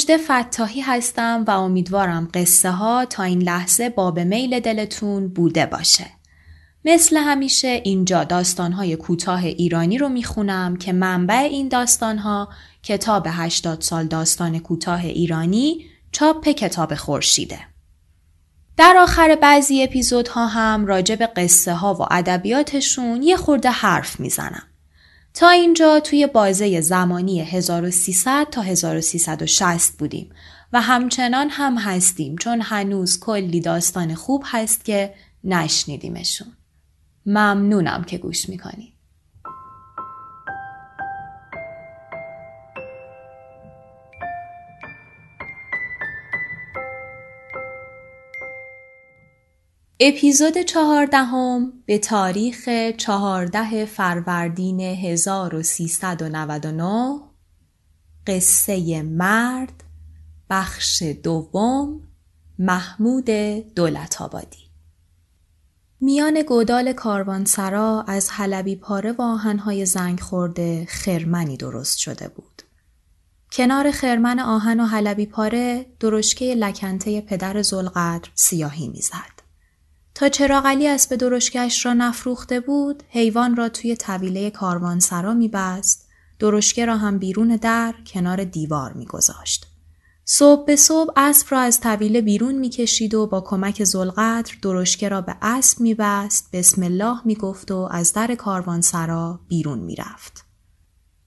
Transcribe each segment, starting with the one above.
مجد فتاحی هستم و امیدوارم قصه ها تا این لحظه باب میل دلتون بوده باشه. مثل همیشه اینجا داستانهای کوتاه ایرانی رو می‌خونم که منبع این داستانها کتاب 80 سال داستان کوتاه ایرانی چاپ کتاب خورشیده. در آخر بعضی اپیزودها هم راجع به قصه ها و ادبیاتشون یه خورده حرف می‌زنم. تا اینجا توی بازه زمانی 1300 تا 1360 بودیم و همچنان هم هستیم چون هنوز کلی داستان خوب هست که نشنیدیمشون. ممنونم که گوش می‌کنید. اپیزود چهاردهم به تاریخ چهارده فروردین 1399 قصه مرد بخش دوم محمود دولت آبادی میان گودال کاروانسرا از حلبی پاره و آهنهای زنگ خورده خرمنی درست شده بود. کنار خرمن آهن و حلبی پاره درشکه لکنته پدر زلقدر سیاهی می‌زد. تا چراغلی اسب درشکش را نفروخته بود، حیوان را توی طویله کاروانسرا میبست، درشکه را هم بیرون در کنار دیوار میگذاشت. صبح به صبح اسب را از طویله بیرون می‌کشید و با کمک زلقدر درشکه را به اسب میبست بسم الله می‌گفت و از در کاروانسرا بیرون می‌رفت.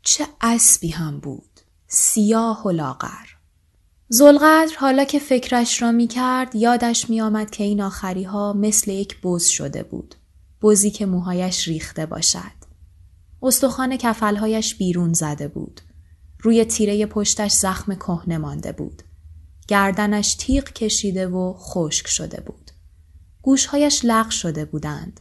چه اسبی هم بود سیاه و لاغر زلقدر حالا که فکرش را می کرد یادش می آمد که این آخری ها مثل یک بز شده بود. بزی که موهایش ریخته باشد. استخوان کفلهایش بیرون زده بود. روی تیره پشتش زخم کهنه مانده بود. گردنش تیغ کشیده و خشک شده بود. گوشهایش لغ شده بودند.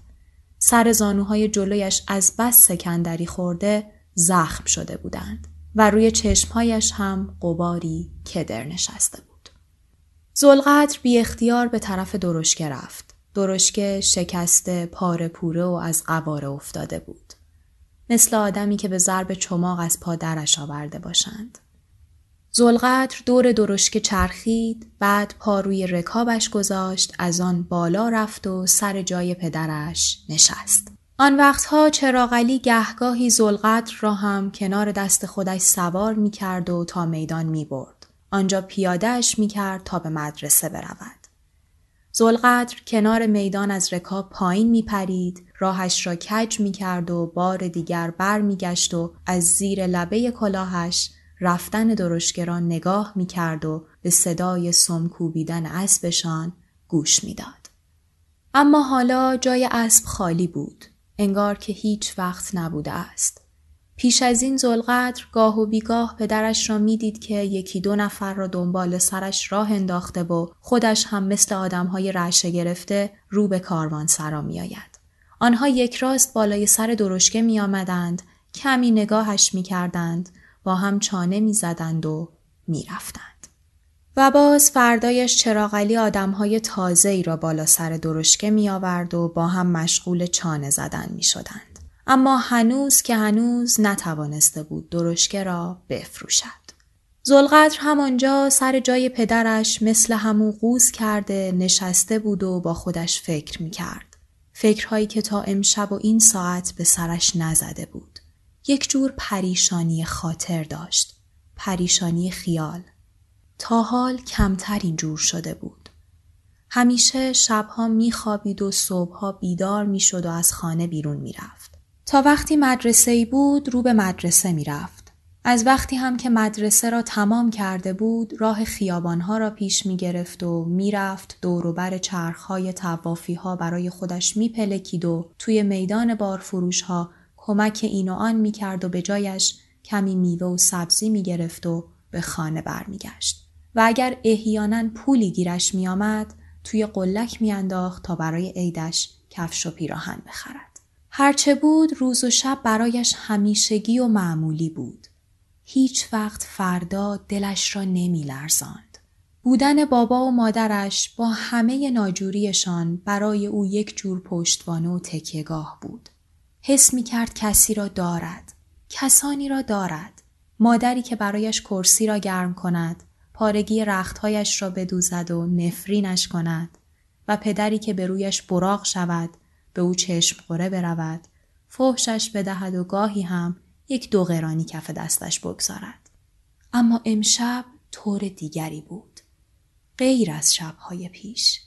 سر زانوهای جلویش از بس سکندری خورده زخم شده بودند. و روی چشمهایش هم قباری کدر نشسته بود. زلقدر بی اختیار به طرف درشکه رفت. درشکه شکسته پاره پوره و از قواره افتاده بود. مثل آدمی که به ضرب چماق از پادرش آورده باشند. زلقدر دور درشکه چرخید بعد پا روی رکابش گذاشت از آن بالا رفت و سر جای پدرش نشست. آن وقتها چراغلی گهگاهی زلقدر را هم کنار دست خودش سوار می کرد و تا میدان می برد. آنجا پیادهش می کرد تا به مدرسه برود. زلقدر کنار میدان از رکاب پایین می پرید، راهش را کج می کرد و بار دیگر بر می گشت و از زیر لبه کلاهش رفتن درشکه نگاه می کرد و به صدای سم کوبیدن اسبشان گوش می‌داد. اما حالا جای اسب خالی بود. انگار که هیچ وقت نبوده است. پیش از این زلقدر گاه و بیگاه پدرش را می‌دید که یکی دو نفر را دنبال سرش راه انداخته و خودش هم مثل آدمهای رعشه گرفته رو به کاروان سرا می آید. آنها یک راست بالای سر درشکه می آمدند، کمی نگاهش می کردند، با هم چانه می زدند و می رفتند. و باز فردایش چراغلی آدمهای تازه ای را بالا سر درشکه می آورد و با هم مشغول چانه زدن می شدند. اما هنوز که هنوز نتوانسته بود درشکه را بفروشد. زلقدر همانجا سر جای پدرش مثل همو قوز کرده نشسته بود و با خودش فکر می کرد. فکرهایی که تا امشب و این ساعت به سرش نزده بود. یک جور پریشانی خاطر داشت. پریشانی خیال. تا حال کمتر اینجور شده بود. همیشه شبها میخوابید و صبحها بیدار می‌شد و از خانه بیرون می‌رفت. تا وقتی مدرسه ای بود رو به مدرسه می‌رفت. از وقتی هم که مدرسه را تمام کرده بود راه خیابانها را پیش می گرفت و می‌رفت دوروبر چرخهای توافی ها برای خودش می پلکید و توی میدان بارفروش ها کمک این و آن می کرد و به جایش کمی میوه و سبزی می گرفت و به خانه برمیگشت و اگر احیانا پولی گیرش می آمد توی قلک میانداخت تا برای عیدش کفش و پیراهن بخرد. هرچه بود روز و شب برایش همیشگی و معمولی بود. هیچ وقت فردا دلش را نمی لرزاند. بودن بابا و مادرش با همه ناجوریشان برای او یک جور پشتوانه و تکیهگاه بود. حس می کرد کسی را دارد. کسانی را دارد. مادری که برایش کرسی را گرم کند، پارگی رختهایش را بدوزد و نفرینش کند و پدری که به رویش براغ شود به او چشم خوره برود فحشش بدهد و گاهی هم یک دو قرانی کف دستش بگذارد. اما امشب طور دیگری بود. غیر از شبهای پیش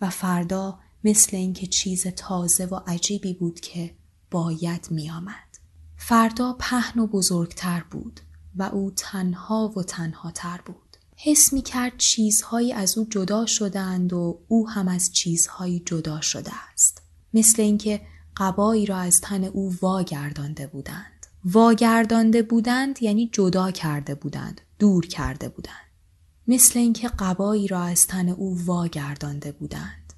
و فردا مثل اینکه چیز تازه و عجیبی بود که باید میآمد. فردا پهن و بزرگتر بود و او تنها و تنها تر بود. حس می کرد چیزهایی از او جدا شدند و او هم از چیزهایی جدا شده است. مثل اینکه قبایی را از تن او واگردانده بودند. واگردانده بودند یعنی جدا کرده بودند، دور کرده بودند. مثل اینکه قبایی را از تن او واگردانده بودند.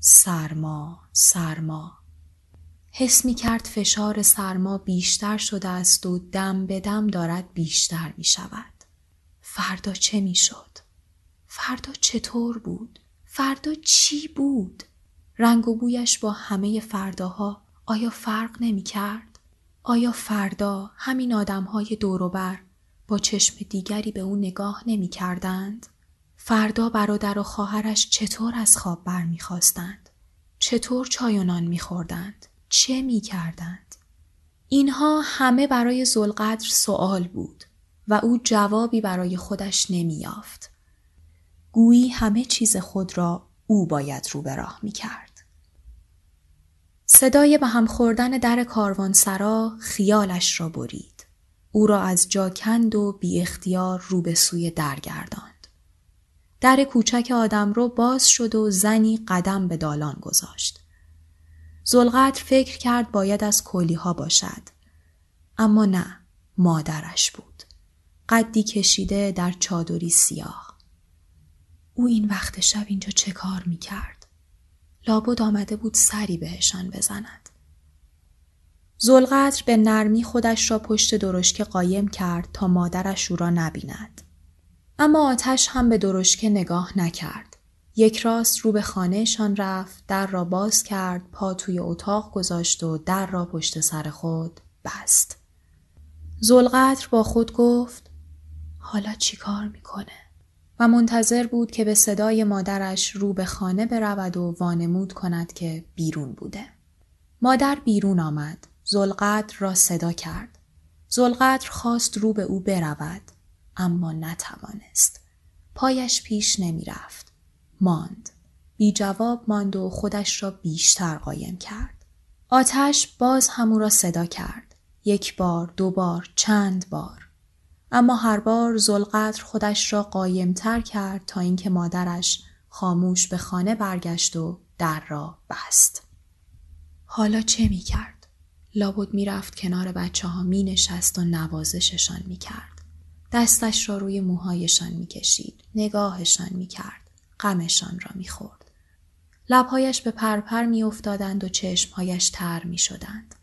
سرما، سرما. حس می کرد فشار سرما بیشتر شده است و دم به دم دارد بیشتر می شود. فردا چه می‌شد؟ فردا چطور بود؟ فردا چی بود؟ رنگ و بویش با همه فرداها آیا فرق نمی کرد؟ آیا فردا همین آدمهای دوروبر با چشم دیگری به او نگاه نمی کردند؟ فردا برادر و خواهرش چطور از خواب برمیخواستند؟ چطور چای و نان میخوردند؟ چه می‌کردند؟ اینها همه برای زلقدر سوال بود. و او جوابی برای خودش نمیافت. گویی همه چیز خود را او باید رو به راه می کرد. صدای به هم خوردن در کاروانسرا خیالش را برید. او را از جا کند و بی اختیار رو به سوی در گرداند. در کوچک آدم رو باز شد و زنی قدم به دالان گذاشت. زلغت فکر کرد باید از کلی ها باشد. اما نه مادرش بود. قدی کشیده در چادری سیاه. او این وقت شب اینجا چه کار می کرد؟ لابد آمده بود سری بهشان بزند. زلقدر به نرمی خودش را پشت درشکه قایم کرد تا مادرش او را نبیند. اما آتش هم به درشکه نگاه نکرد. یک راست رو به خانهشان رفت، در را باز کرد، پا توی اتاق گذاشت و در را پشت سر خود بست. زلقدر با خود گفت حالا چی کار می‌کنه؟ و منتظر بود که به صدای مادرش رو به خانه برود و وانمود کند که بیرون بوده. مادر بیرون آمد. زلقدر را صدا کرد. زلقدر خواست رو به او برود. اما نتوانست. پایش پیش نمی رفت. ماند. بی جواب ماند و خودش را بیشتر قایم کرد. آتش باز همو را صدا کرد. یک بار، دو بار، چند بار. اما هر بار زلقدر خودش را تر کرد تا اینکه مادرش خاموش به خانه برگشت و در را بست. حالا چه می کرد؟ لابد می رفت کنار بچه ها می نشست و نوازششان می کرد. دستش را روی موهایشان می کشید. نگاهشان می کرد. غمشان را می خورد. لبهایش به پرپر می افتادند و چشمهایش تر می شدند.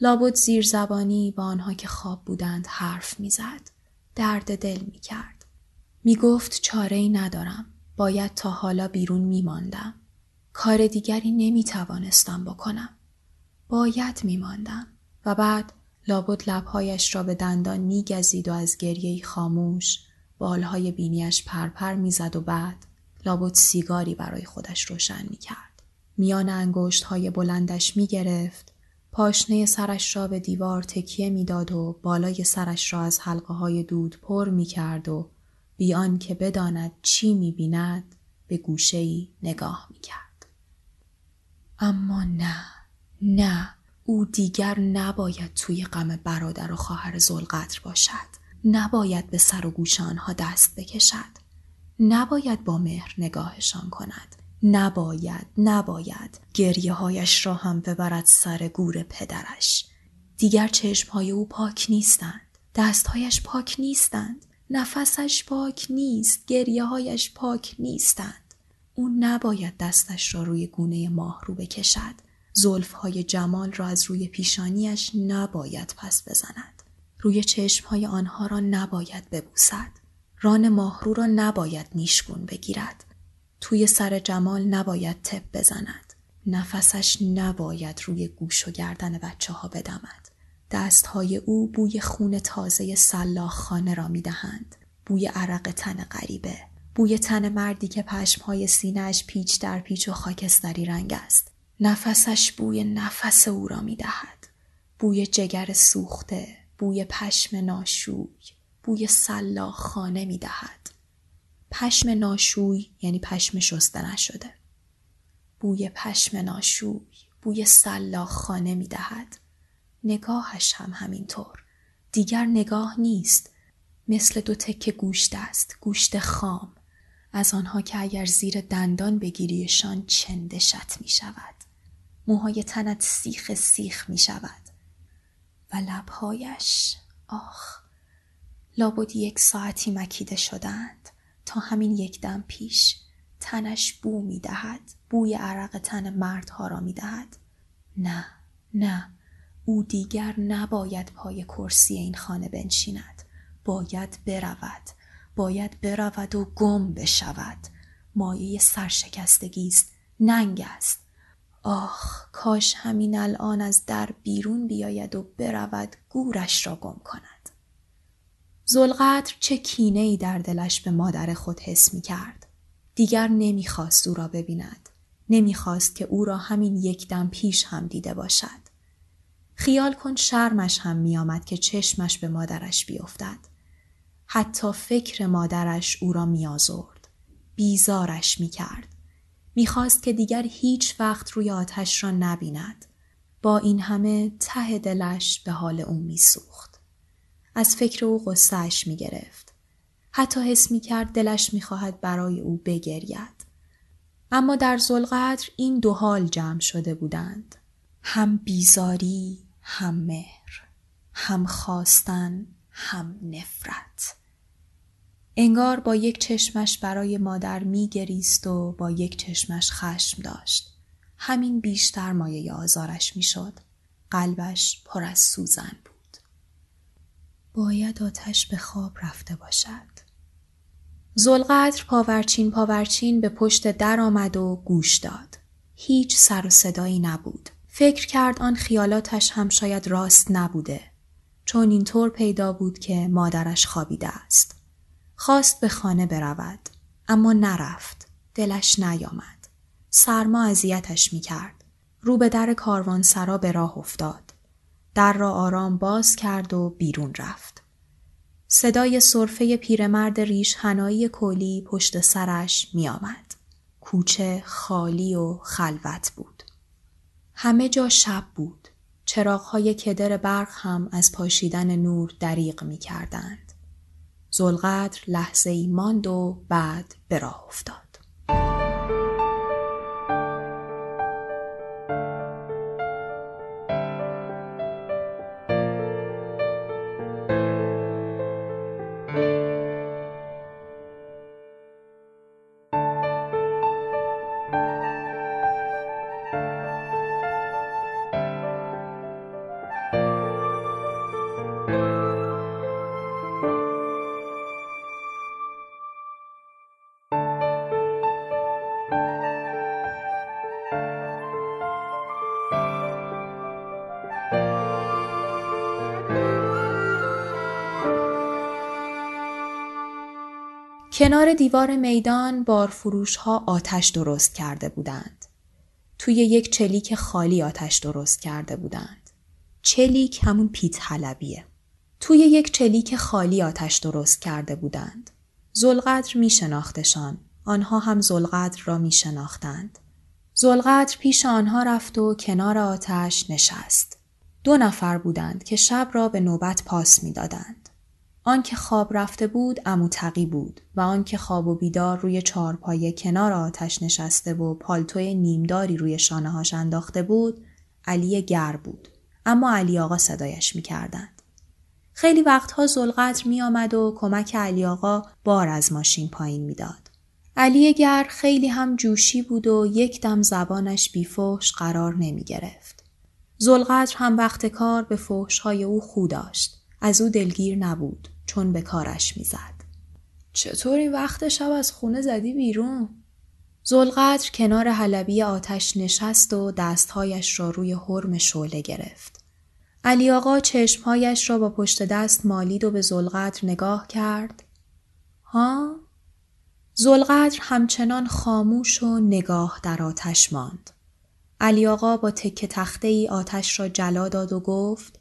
لابد زیر زبانی با آنها که خواب بودند حرف می‌زد. درد دل می کرد. می گفت چاره ای ندارم. باید تا حالا بیرون می ماندم. کار دیگری نمی توانستم بکنم. باید می ماندم. و بعد لابد لبهایش را به دندان می گزید و از گریه خاموش بالهای بینیش پرپر می‌زد و بعد لابد سیگاری برای خودش روشن می کرد. میان انگشت های بلندش می گرفت پاشنه سرش را به دیوار تکیه می‌داد و بالای سرش را از حلقه های دود پر می کرد و بیان که بداند چی می بیند به گوشه ای نگاه می کرد. اما نه، نه، او دیگر نباید توی غم برادر و خواهر زلقدر باشد. نباید به سر و گوش آنها دست بکشد. نباید با مهر نگاهشان کند. نباید نباید گریه هایش را هم ببرد سر گور پدرش. دیگر چشمهای او پاک نیستند دستهایش پاک نیستند نفسش پاک نیست گریه هایش پاک نیستند. او نباید دستش را روی گونه ماه رو بکشد. زلف های جمال را از روی پیشانیش نباید پس بزند. روی چشم های آنها را نباید ببوسد. ران ماهرو را نباید نیشگون بگیرد. توی سر جمال نباید تپ بزند نفسش نباید روی گوش و گردن بچه ها بدمد دستهای او بوی خون تازه سلاخ خانه را می دهند. بوی عرق تن غریبه. بوی تن مردی که پشمهای سینهش پیچ در پیچ و خاکستری رنگ است. نفسش بوی نفس او را می دهد. بوی جگر سوخته. بوی پشم ناشوی. بوی سلاخ خانه می دهد. پشم ناشوی یعنی پشم شسته نشده. بوی پشم ناشوی. بوی سلاخ خانه می دهد. نگاهش هم همینطور. دیگر نگاه نیست. مثل دو تکه گوشت است. گوشت خام. از آنها که اگر زیر دندان بگیریشان چندشت می شود. موهای تنت سیخ سیخ می شود. و لبهایش آخ لابد یک ساعتی مکیده شدند تا همین یک دم پیش تنش بو می دهد. بوی عرق تن مردها را می دهد. نه نه او دیگر نباید پای کرسی این خانه بنشیند. باید برود باید برود و گم بشود. مایه سرشکستگی است ننگ است. آخ کاش همین الان از در بیرون بیاید و برود گورش را گم کند. زلقدر چه کینه ای در دلش به مادر خود حس می کرد. دیگر نمی‌خواست او را ببیند. نمی‌خواست که او را همین یک دم پیش هم دیده باشد. خیال کن شرمش هم میآمد که چشمش به مادرش بیفتد. حتی فکر مادرش او را میآزرد. بیزارش می‌کرد. می‌خواست که دیگر هیچ وقت روی آتش را نبیند. با این همه ته دلش به حال او میسوخت. از فکر او قصهش می‌گرفت. حتی حس می‌کرد دلش می‌خواهد برای او بگرید. اما در زلقدر این دو حال جمع شده بودند. هم بیزاری هم مهر هم خواستن هم نفرت انگار با یک چشمش برای مادر میگریست و با یک چشمش خشم داشت همین بیشتر مایه آزارش می‌شد قلبش پر از سوزن باید آتش به خواب رفته باشد زلقدر پاورچین پاورچین به پشت در آمد و گوش داد هیچ سر و صدایی نبود فکر کرد آن خیالاتش هم شاید راست نبوده چون اینطور پیدا بود که مادرش خوابیده است. خواست به خانه برود اما نرفت. دلش نیامد. سرما اذیتش می کرد. رو به در سرا به راه افتاد. در را آرام باز کرد و بیرون رفت. صدای صرفه پیرمرد ریش هنایی کولی پشت سرش می آمد. کوچه خالی و خلوت بود. همه جا شب بود. چراغهای کدر برق هم از پاشیدن نور دریغ می کردند. لحظه ای ماند و بعد به راه افتاد. کنار دیوار میدان بارفروش ها آتش درست کرده بودند. توی یک چلیک خالی آتش درست کرده بودند. چلیک همون پیت حلبیه. توی یک چلیک خالی آتش درست کرده بودند. زلقدر می شناختشان. آنها هم زلقدر را می شناختند. زلقدر پیش آنها رفت و کنار آتش نشست. دو نفر بودند که شب را به نوبت پاس می‌دادند. آنکه خواب رفته بود اموتقی بود و آنکه خواب و بیدار روی چارپایه کنار آتش نشسته و پالتوی نیمداری روی شانههاش انداخته بود علی گر بود اما علی آقا صدایش می‌کردند خیلی وقتها می آمد و کمک علی آقا بار از ماشین پایین می‌داد. علی گر خیلی هم جوشی بود و یک دم زبانش بیفوش قرار نمی گرفت. زلقدر هم وقت کار به های او خو داشت. از او دلگیر نبود چون به کارش می‌زد. چطور این وقت شب از خونه زدی بیرون؟ زلقدر کنار حلبی آتش نشست و دستهایش را روی حرم شعله گرفت. علی آقا چشمهایش را با پشت دست مالید و به زلقدر نگاه کرد. ها؟ زلقدر همچنان خاموش و نگاه در آتش ماند. علی آقا با تکه تخته ای آتش را جلا داد و گفت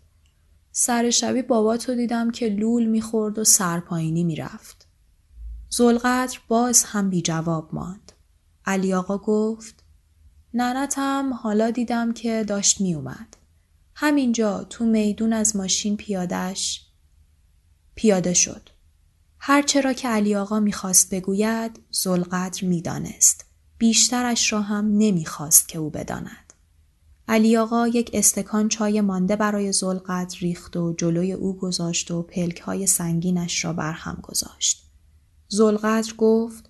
سر شبی باباتو دیدم که لول می‌خورد و سرپایینی می‌رفت. زلقدر باز هم بی جواب ماند. علی آقا گفت ننتم حالا دیدم که داشت میومد. همینجا تو میدون از ماشین پیادش پیاده شد. هرچه را که علی آقا می‌خواست بگوید زلقدر می‌دانست. بیشترش را هم نمی‌خواست که او بداند. علی آقا یک استکان چای مانده برای زلقدر ریخت و جلوی او گذاشت و پلک های سنگینش را برهم گذاشت. زلقدر گفت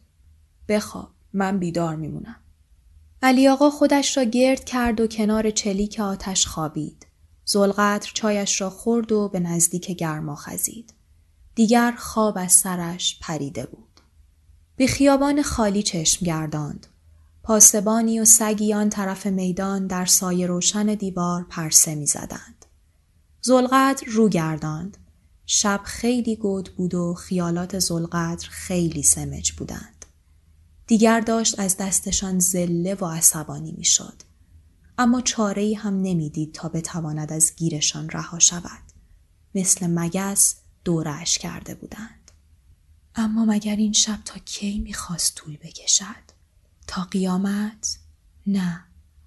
بخواب من بیدار میمونم. علی آقا خودش را گرد کرد و کنار چلیک آتش خوابید. زلقدر چایش را خورد و به نزدیک گرما خزید. دیگر خواب از سرش پریده بود. به خیابان خالی چشم گرداند. پاسبانی و سگی آن طرف میدان در سایه روشن دیوار پرسه می زدند. زلقدر رو گرداند. شب خیلی گود بود و خیالات زلقدر خیلی سمج بودند. دیگر داشت از دستشان زله و عصبانی می شد. اما چاره هم نمی‌دید تا بتواند از گیرشان رها شود. مثل مگس دورش کرده بودند. اما مگر این شب تا کی می‌خواست طول بکشد؟ تا قیامت؟ نه،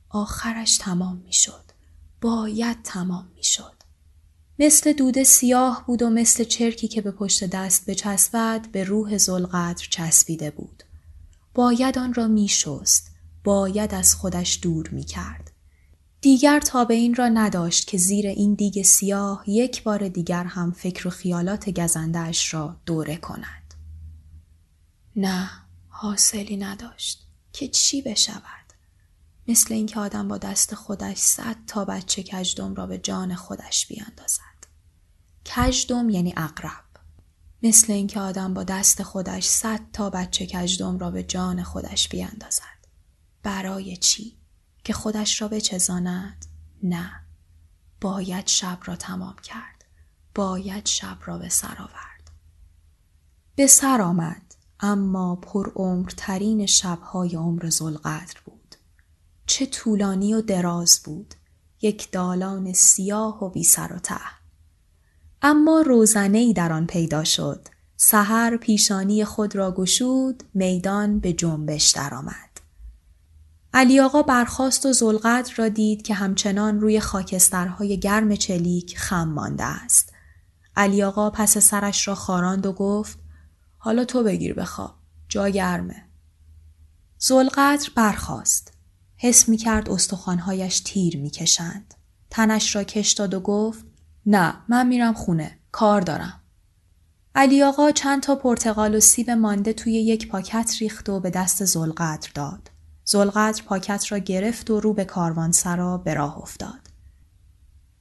آخرش تمام می‌شد. باید تمام می‌شد. مثل دوده سیاه بود و مثل چرکی که به پشت دست بچسبد به روح زلقدر چسبیده بود. باید آن را میشست. باید از خودش دور می‌کرد. دیگر تا به این را نداشت که زیر این دیگ سیاه یک بار دیگر هم فکر و خیالات گزندهش را دوره کند. نه حاصلی نداشت که چی بشود مثل اینکه آدم با دست خودش صد تا بچه کجدم را به جان خودش بیاندازد کجدم یعنی اقرب مثل اینکه آدم با دست خودش صد تا بچه کجدم را به جان خودش بیاندازد برای چی که خودش را بچزاند؟ نه. باید شب را تمام کرد. باید شب را به سر آورد. به سر آمد اما پر ترین شبهای عمر زلقدر بود. چه طولانی و دراز بود. یک دالان سیاه و بی سر و ته. اما روزنه در آن پیدا شد. سحر پیشانی خود را گشود میدان به جنبش درآمد. علی آقا برخاست و زلقدر را دید که همچنان روی خاکسترهای گرم چلیک خم مانده است. علی آقا پس سرش را خاراند و گفت حالا تو بگیر بخواب. جا گرمه. زلقدر برخاست. حس می کرد استخوانهایش تیر می کشند. تنش را کش داد و گفت نه من میرم خونه. کار دارم. علی آقا چند تا پرتقال و سیب مانده توی یک پاکت ریخت و به دست زلقدر داد. زلقدر پاکت را گرفت و رو به کاروانسرا به راه افتاد.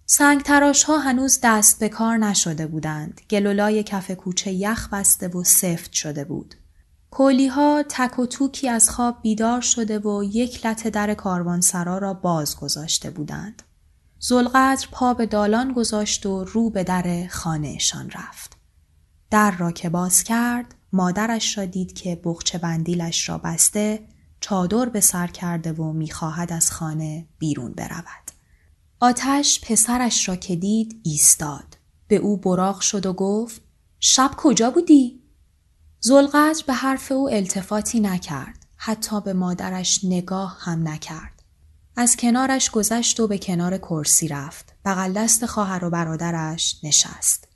سنگ تراش ها هنوز دست به کار نشده بودند. گلولای کف کوچه یخ بسته و سفت شده بود. کولی ها تک و توکی از خواب بیدار شده و یک لطه در کاروانسرا را باز گذاشته بودند. زلقدر پا به دالان گذاشت و رو به در خانهشان رفت. در را که باز کرد مادرش را دید که بخچه بندیلش را بسته چادر به سر کرده و می‌خواهد از خانه بیرون برود. آتش پسرش را که دید ایستاد. به او براغ شد و گفت شب کجا بودی؟ زلقدر به حرف او التفاتی نکرد. حتی به مادرش نگاه هم نکرد. از کنارش گذشت و به کنار کرسی رفت. بغل دست خواهر و برادرش نشست.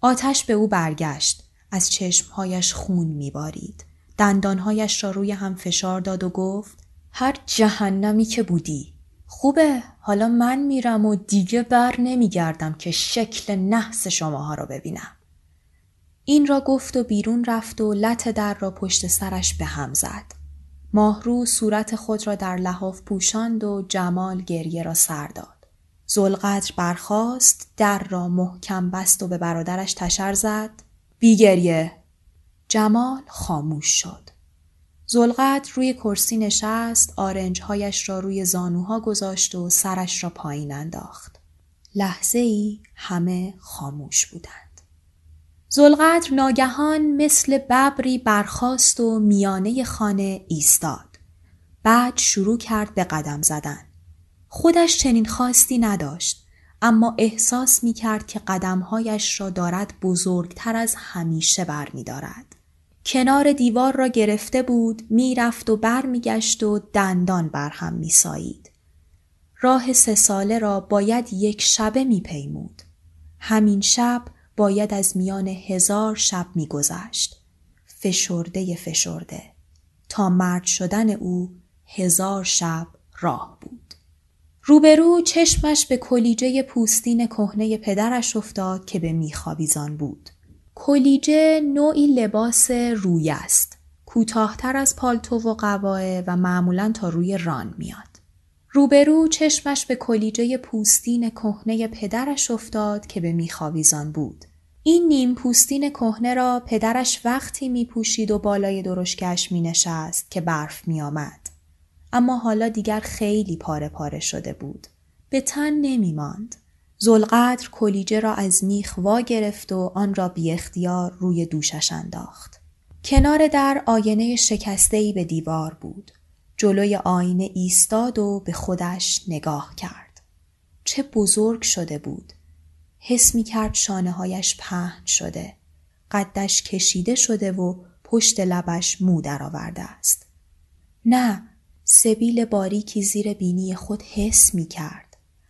آتش به او برگشت. از چشمهایش خون میبارید. دندانهایش را روی هم فشار داد و گفت هر جهنمی که بودی خوبه حالا من میرم و دیگه بر نمیگردم که شکل نحس شماها را ببینم. این را گفت و بیرون رفت و لط در را پشت سرش به هم زد. ماهرو صورت خود را در لحاف پوشاند و جمال گریه را سر داد. زلقدر برخاست در را محکم بست و به برادرش تشر زد. بی گریه. جمال خاموش شد. زلقدر روی کرسی نشست آرنجهایش را روی زانوها گذاشت و سرش را پایین انداخت. لحظه ای همه خاموش بودند. زلقدر ناگهان مثل ببری برخاست و میانه خانه ایستاد. بعد شروع کرد به قدم زدن. خودش چنین خواستی نداشت اما احساس می کرد که قدمهایش را دارد بزرگتر از همیشه بر می دارد. کنار دیوار را گرفته بود می‌رفت و برمیگشت و دندان بر هم میسایید. راه سه ساله را باید یک شبه میپیمود. همین شب باید از میان هزار شب میگذشت. فشرده فشرده. تا مرد شدن او هزار شب راه بود. روبرو چشمش به کلیجه پوستین کهنه پدرش افتاد که به میخوابیزان بود. کلیجه نوعی لباس روی است. کوتاهتر از پالتو و قواه و معمولا تا روی ران میاد. روبرو چشمش به کلیجه پوستین کهنه پدرش افتاد که به میخاویزان بود. این نیم پوستین کهنه را پدرش وقتی می پوشید و بالای درشکش می نشست که برف می آمد. اما حالا دیگر خیلی پاره پاره شده بود. به تن نمی ماند. زلقدر کلیجه را از میخ وا گرفت و آن را بی اختیار روی دوشش انداخت. کنار در آینه شکسته به دیوار بود. جلوی آینه ایستاد و به خودش نگاه کرد. چه بزرگ شده بود. حس می کرد شانه هایش پهن شده. قدش کشیده شده و پشت لبش مو درآورده است. نه، سبیل باریکی زیر بینی خود حس می کرد.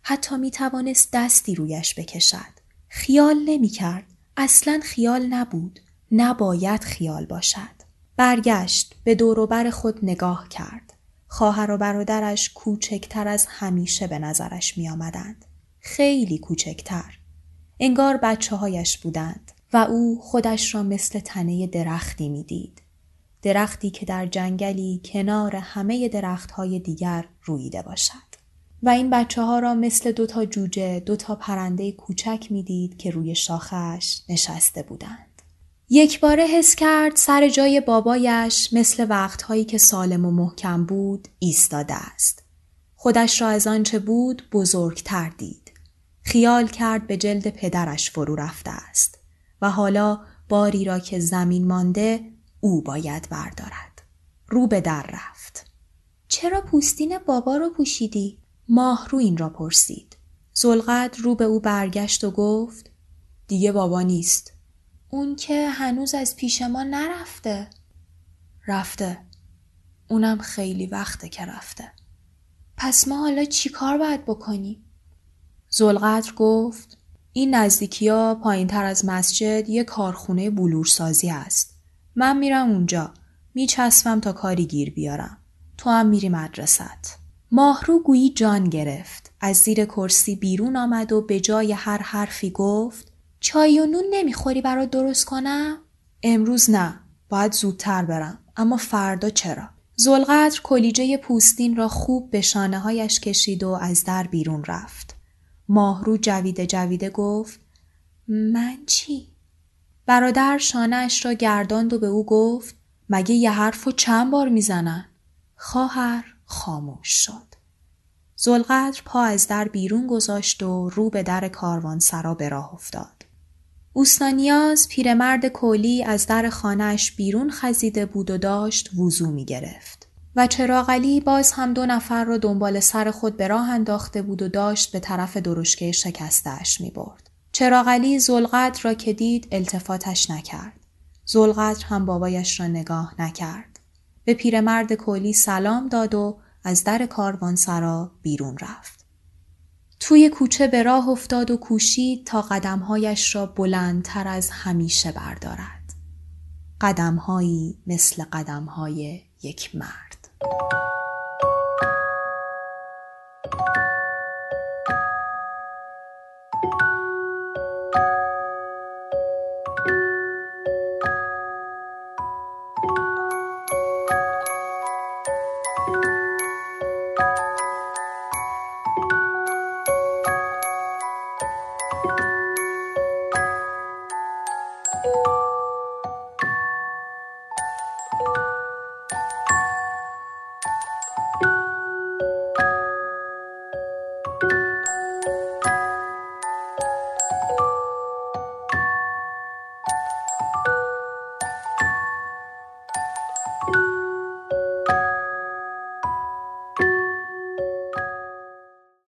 حتی می توانست دستی رویش بکشد. خیال نمی کرد. اصلا خیال نبود. نباید خیال باشد. برگشت به دوروبر خود نگاه کرد. خواهر و برادرش کوچکتر از همیشه به نظرش می آمدند. خیلی کوچکتر. انگار بچه هایش بودند و او خودش را مثل تنه درختی می دید. درختی که در جنگلی کنار همه درختهای دیگر رویده باشد. و این بچه ها را مثل دوتا جوجه دوتا پرنده کوچک می‌دید که روی شاخش نشسته بودند. یک باره حس کرد سر جای بابایش مثل وقتهایی که سالم و محکم بود ایستاده است. خودش را از آنچه بود بزرگتر دید. خیال کرد به جلد پدرش فرو رفته است و حالا باری را که زمین مانده او باید بردارد. رو به در رفت. چرا پوستین بابا رو پوشیدی؟ ماهرو این را پرسید. زلقد رو به او برگشت و گفت دیگه بابا نیست. اون که هنوز از پیش ما نرفته. رفته. اونم خیلی وقته که رفته. پس ما حالا چی کار باید بکنیم؟ زلقدر گفت این نزدیکی ها پایین تر از مسجد یه کارخونه بلورسازی است. من میرم اونجا. میچسبم تا کاری گیر بیارم. تو هم میری مدرست. ماهرو گویی جان گرفت. از زیر کرسی بیرون آمد و به جای هر حرفی گفت چای و نون نمی‌خوری برا درست کنم؟ امروز نه. باید زودتر برم. اما فردا چرا؟ زلقدر کلیجه پوستین را خوب به شانه هایش کشید و از در بیرون رفت. ماهرو جویده جویده گفت من چی؟ برادر شانهاش را گرداند و به او گفت مگه یه حرف و چند بار می‌زنن؟ خواهر خاموش شد. زلقدر پا از در بیرون گذاشت و رو به در کاروان سرا به راه افتاد. اوستانیاز پیرمرد کولی از در خانهش بیرون خزیده بود و داشت وضو می گرفت. و چراغلی باز هم دو نفر را دنبال سر خود به راه انداخته بود و داشت به طرف درشکه شکستش می برد. چراغلی زلقدر را که دید التفاتش نکرد. زلقدر هم بابایش را نگاه نکرد. به پیرمرد کولی سلام داد و از در کاروانسرا بیرون رفت. توی کوچه به راه افتاد و کوشید تا قدمهایش را بلندتر از همیشه بردارد. قدمهایی مثل قدمهای یک مرد.